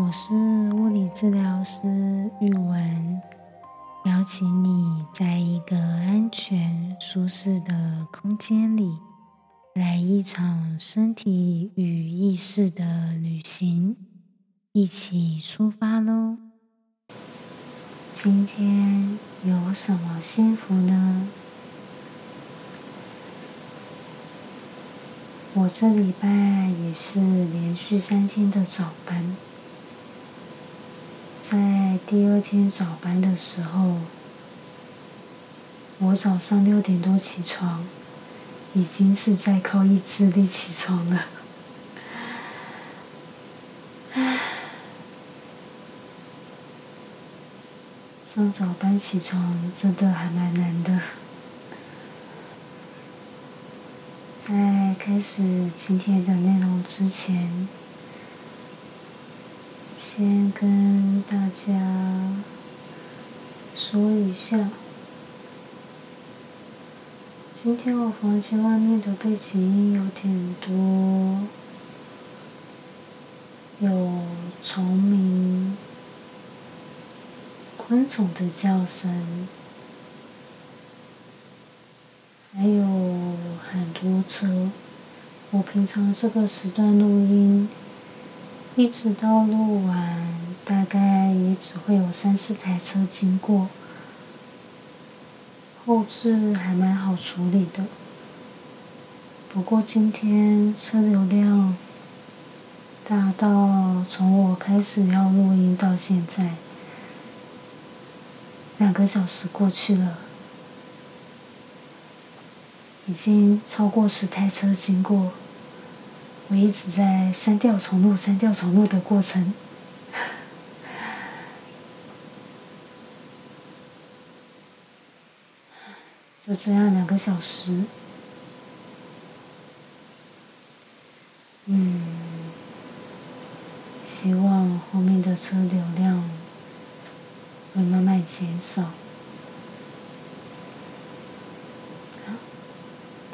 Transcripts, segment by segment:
我是物理治疗师玉文，邀请你在一个安全、舒适的空间里，来一场身体与意识的旅行，一起出发喽！今天有什么幸福呢？我这礼拜也是连续三天的早班，在第二天早班的时候，我早上六点多起床，已经是在靠意志力起床了。上早班起床真的还蛮难的。在开始今天的内容之前，先跟大家说一下，今天我房间外面的背景音有点多，有虫鸣、昆虫的叫声，还有。很多车，我平常这个时段录音，一直到录完，大概也只会有三四台车经过，后置还蛮好处理的。不过今天车流量大到从我开始要录音到现在，两个小时过去了。已经超过十台车经过，我一直在删掉重录、删掉重录的过程，就这样两个小时，嗯，希望后面的车流量会慢慢减少。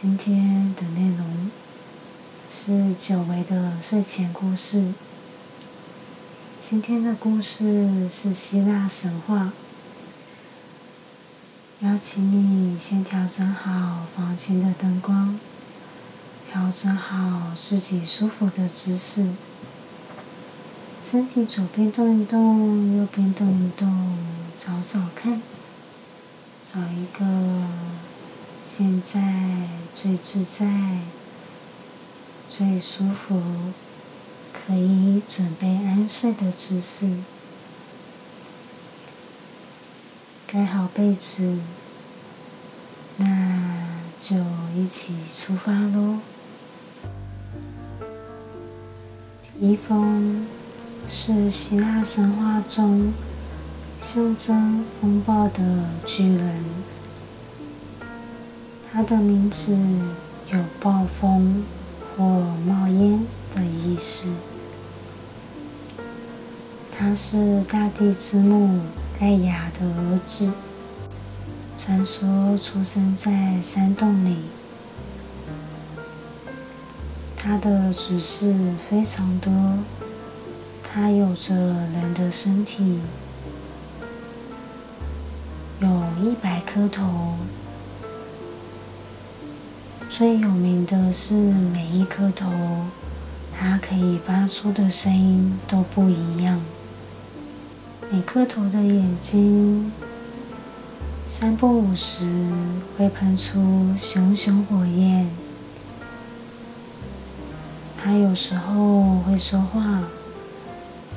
今天的内容是久违的睡前故事。今天的故事是希腊神话。邀请你先调整好房间的灯光，调整好自己舒服的姿势，身体左边动一动，右边动一动，找找看，找一个。现在最自在、最舒服，可以准备安睡的姿势，盖好被子，那就一起出发喽。一风是希腊神话中象征风暴的巨人。它的名字有暴风或冒烟的意思。他是大地之母盖亚的儿子，传说出生在山洞里。他的指示非常多，他有着人的身体，有一百颗头。最有名的是每一颗头，它可以发出的声音都不一样。每颗头的眼睛，三不五时会喷出熊熊火焰。它有时候会说话，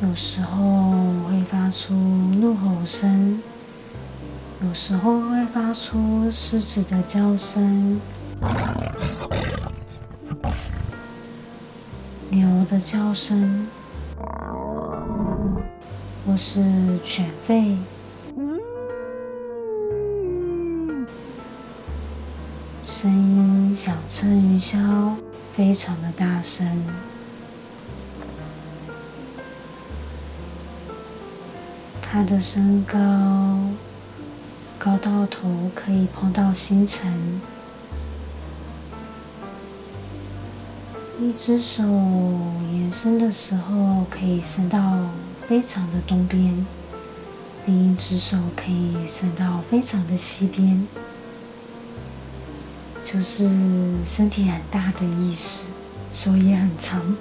有时候会发出怒吼声，有时候会发出狮子的叫声。牛的叫声，或是犬吠，声音响彻云霄，非常的大声。它的身高高到头可以碰到星辰。一只手延伸的时候，可以伸到非常的东边，另一只手可以伸到非常的西边，就是身体很大的意思，手也很长。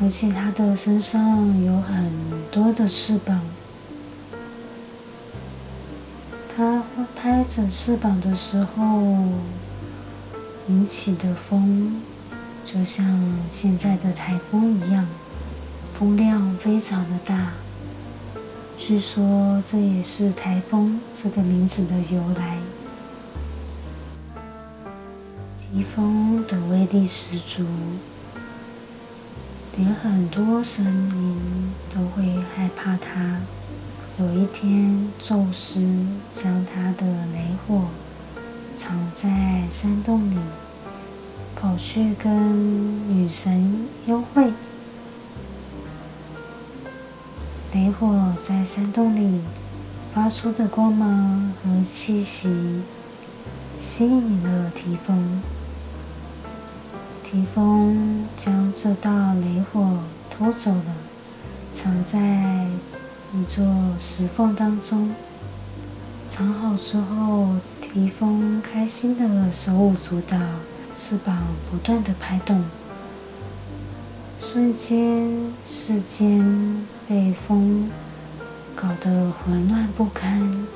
而且它的身上有很多的翅膀，拍着翅膀的时候引起的风，就像现在的台风一样，风量非常的大。据说这也是台风这个名字的由来。疾风的威力十足。连很多神明都会害怕它。有一天，宙斯将他的雷火藏在山洞里，跑去跟女神幽会。雷火在山洞里发出的光芒和气息，吸引了提丰。提风将这道雷火偷走了，藏在一座石缝当中。藏好之后，提风开心的手舞足蹈，翅膀不断的拍动。瞬间，世间被风搞得混乱不堪，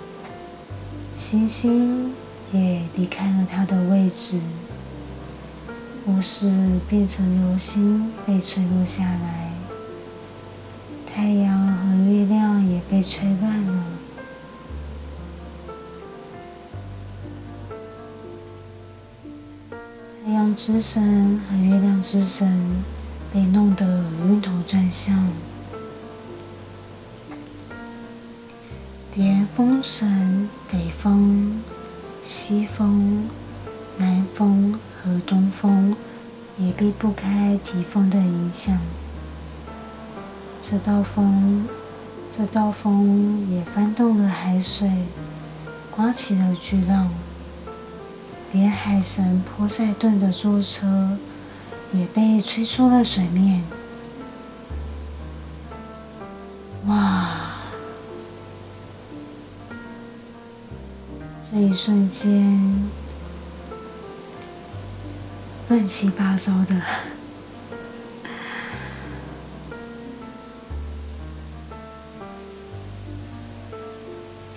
星星也离开了它的位置。故事变成流星被吹落下来，太阳被吹乱了。太阳之神和月亮之神被弄得晕头转向，连风神北风、西风、南风。和东风也避不开提风的影响。这道风，这道风也翻动了海水，刮起了巨浪，连海神波塞顿的坐车也被吹出了水面。哇！这一瞬间。乱七八糟的。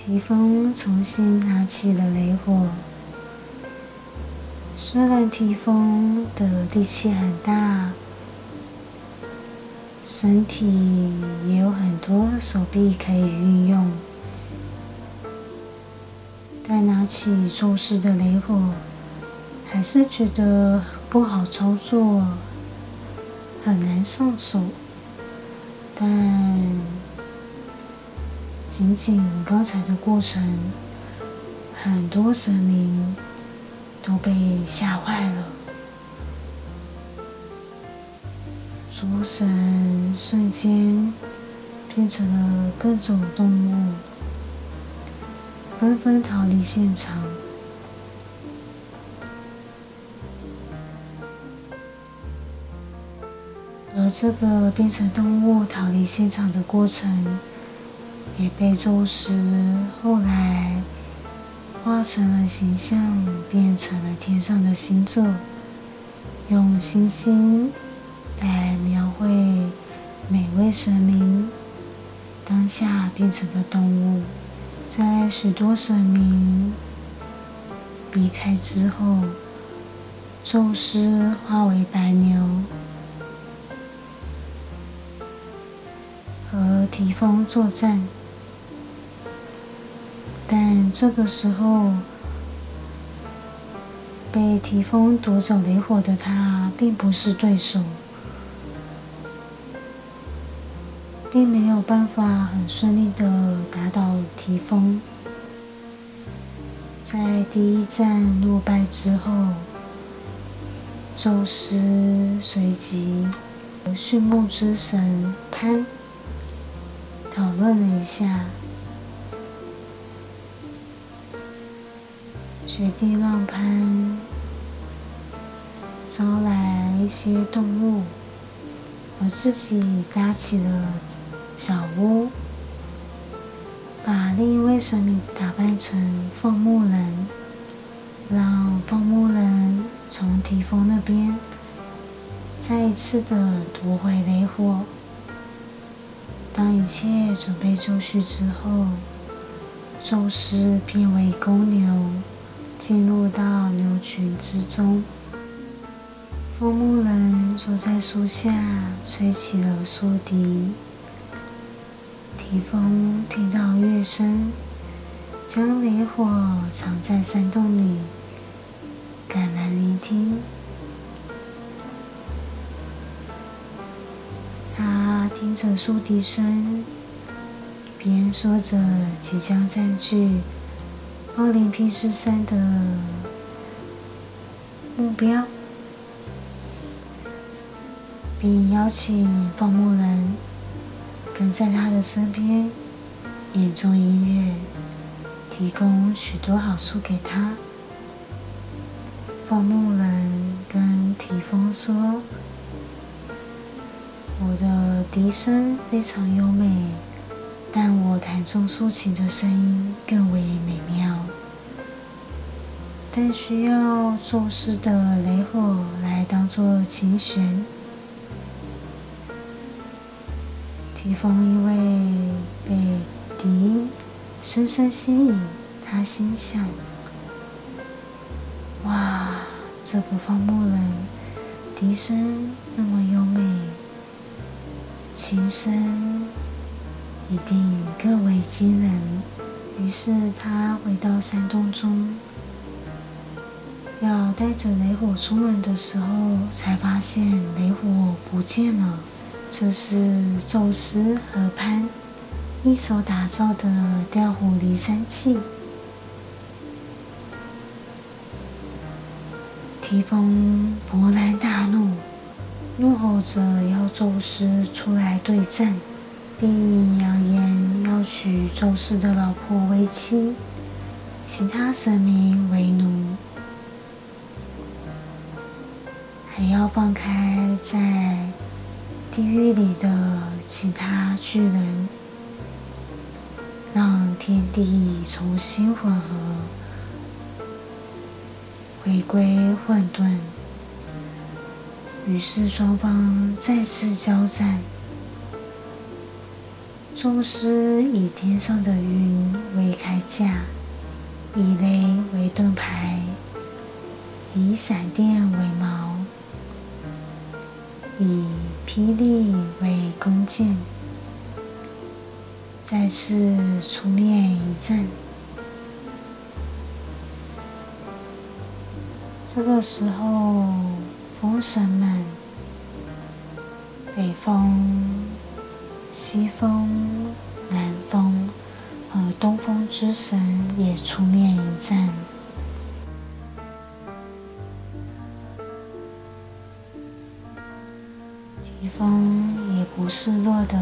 提风重新拿起了雷火，虽然提风的力气很大，身体也有很多手臂可以运用，但拿起宙斯的雷火，还是觉得。不好操作，很难上手，但仅仅刚才的过程，很多神明都被吓坏了。诸神瞬间变成了各种动物，纷纷逃离现场。而这个变成动物逃离现场的过程，也被宙斯后来化成了形象，变成了天上的星座，用星星来描绘每位神明当下变成的动物。在许多神明离开之后，宙斯化为白牛。和提丰作战，但这个时候被提丰夺走雷火的他，并不是对手，并没有办法很顺利的打倒提丰。在第一战落败之后，宙斯随即和畜牧之神潘。讨论了一下，决定让潘招来一些动物，而自己搭起了小屋，把另一位神明打扮成放牧人，让放牧人从提丰那边再一次的夺回雷火。当一切准备就绪之后，宙斯变为公牛，进入到牛群之中。风牧人坐在树下，吹起了竖笛。提风听到乐声，将烈火藏在山洞里，赶来聆听。他听着竖笛声。边说着即将占据奥林匹斯山的目标，并邀请放牧人跟在他的身边演奏音乐，提供许多好处给他。放牧人跟提丰说：“我的笛声非常优美。”但我弹奏竖琴的声音更为美，但需要宙斯的雷火来当做琴弦。提丰因为被笛深深吸引，他心想：哇，这个放牧人笛声那么优美，琴声。一定更为惊人。于是他回到山洞中，要带着雷火出门的时候，才发现雷火不见了。这是宙斯和潘一手打造的调虎离山计。提丰勃然大怒，怒吼着要宙斯出来对战。并扬言要娶宙斯的老婆为妻，其他神明为奴，还要放开在地狱里的其他巨人，让天地重新混合，回归混沌。于是双方再次交战。宙斯以天上的云为铠甲，以雷为盾牌，以闪电为矛，以霹雳为弓箭，再次出面一战。这个时候，风神们，北风。西风、南风和东风之神也出面迎战。失落的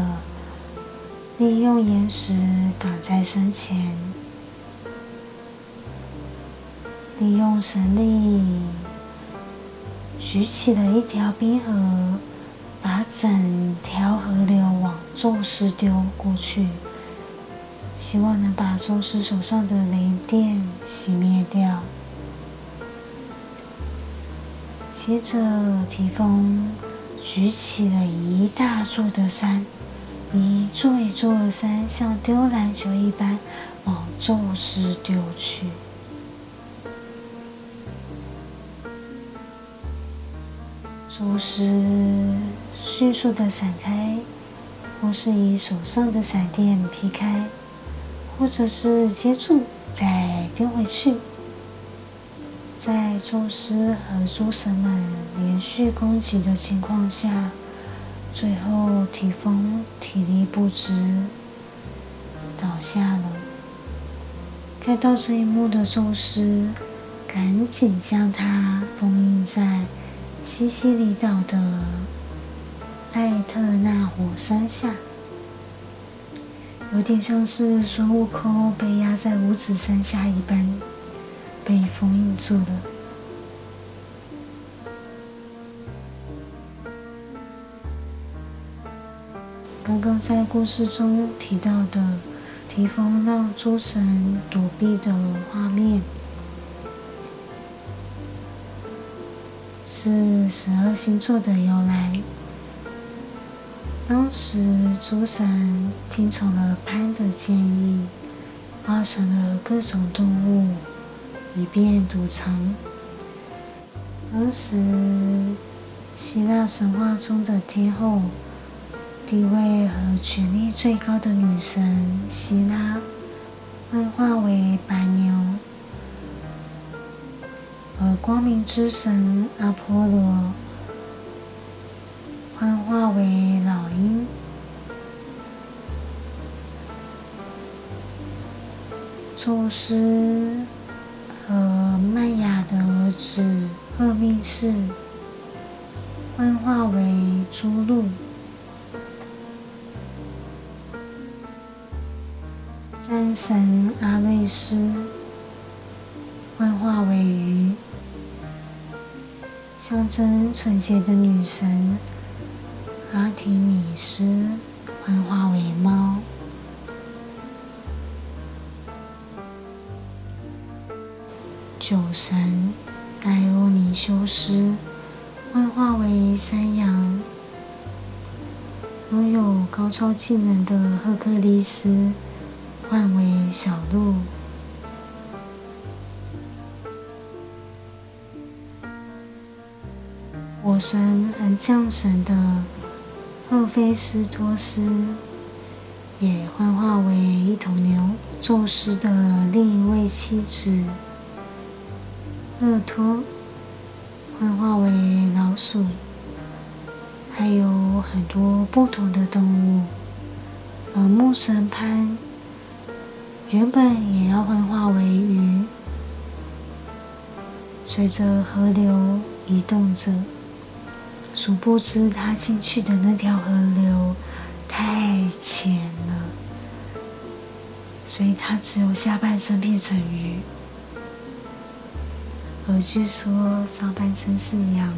利用岩石挡在身前，利用神力举起了一条冰河。把整条河流往宙斯丢过去，希望能把宙斯手上的雷电熄灭掉。接着，提丰举起了一大座的山，一座一座的山像丢篮球一般往宙斯丢去。宙斯。迅速的闪开，或是以手上的闪电劈开，或者是接住再丢回去。在宙斯和诸神们连续攻击的情况下，最后提丰体力不支倒下了。看到这一幕的宙斯，赶紧将他封印在西西里岛的。艾特纳火山下，有点像是孙悟空被压在五指山下一般，被封印住了。刚刚在故事中提到的提风让诸神躲避的画面是十二星座的由来。当时诸神听从了潘的建议化成了各种动物。以便躲藏。当时希腊神话中的天后。地位和权力最高的女神希拉幻化为白牛，而光明之神阿波罗幻化为老鹰。宙斯是幻化为朱鹿。战神阿瑞斯幻化为鱼，象征纯洁的女神阿提米斯幻化为猫，酒神戴欧尼修斯幻化为山羊，拥有高超技能的赫克利斯。换为小鹿，火神和降神的赫菲斯托斯也幻化为一头牛。宙斯的另一位妻子乐托幻化为老鼠，还有很多不同的动物。而木神潘。原本也要幻化为鱼，随着河流移动着。殊不知，他进去的那条河流太浅了，所以他只有下半身变成鱼。据说，上半身是羊，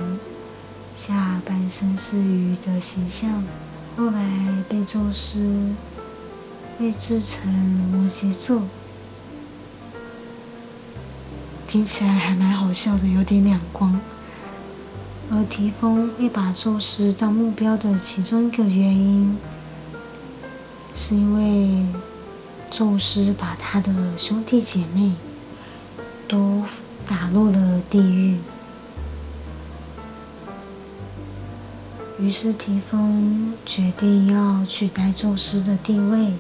下半身是鱼的形象，后来被宙斯。被制成摩羯座，听起来还蛮好笑的，有点两光。而提丰会把宙斯当目标的其中一个原因，是因为宙斯把他的兄弟姐妹都打入了地狱，于是提丰决定要取代宙斯的地位。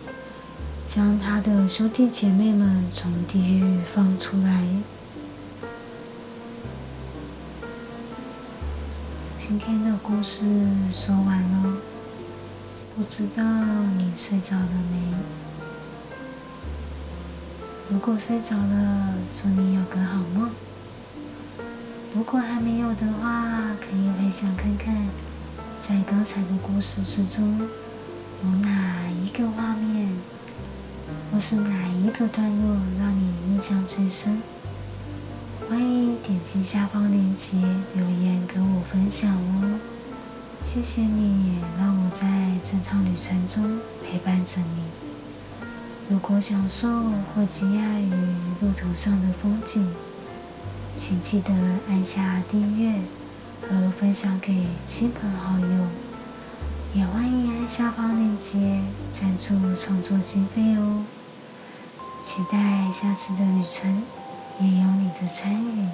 将他的兄弟姐妹们从地狱放出来。今天的故事说完了，不知道你睡着了没？如果睡着了，祝你有个好梦。如果还没有的话，可以回想看看，在刚才的故事之中，有哪一个画面？或是哪一个段落让你印象最深？欢迎点击下方链接留言跟我分享哦！谢谢你让我在这趟旅程中陪伴着你。如果享受或惊讶于路途上的风景请记得按下订阅和分享给亲朋好友也欢迎按下方链接赞助创作经费哦。期待下次的旅程也有你的参与。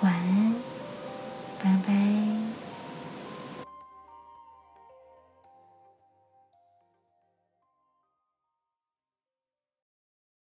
晚安拜拜。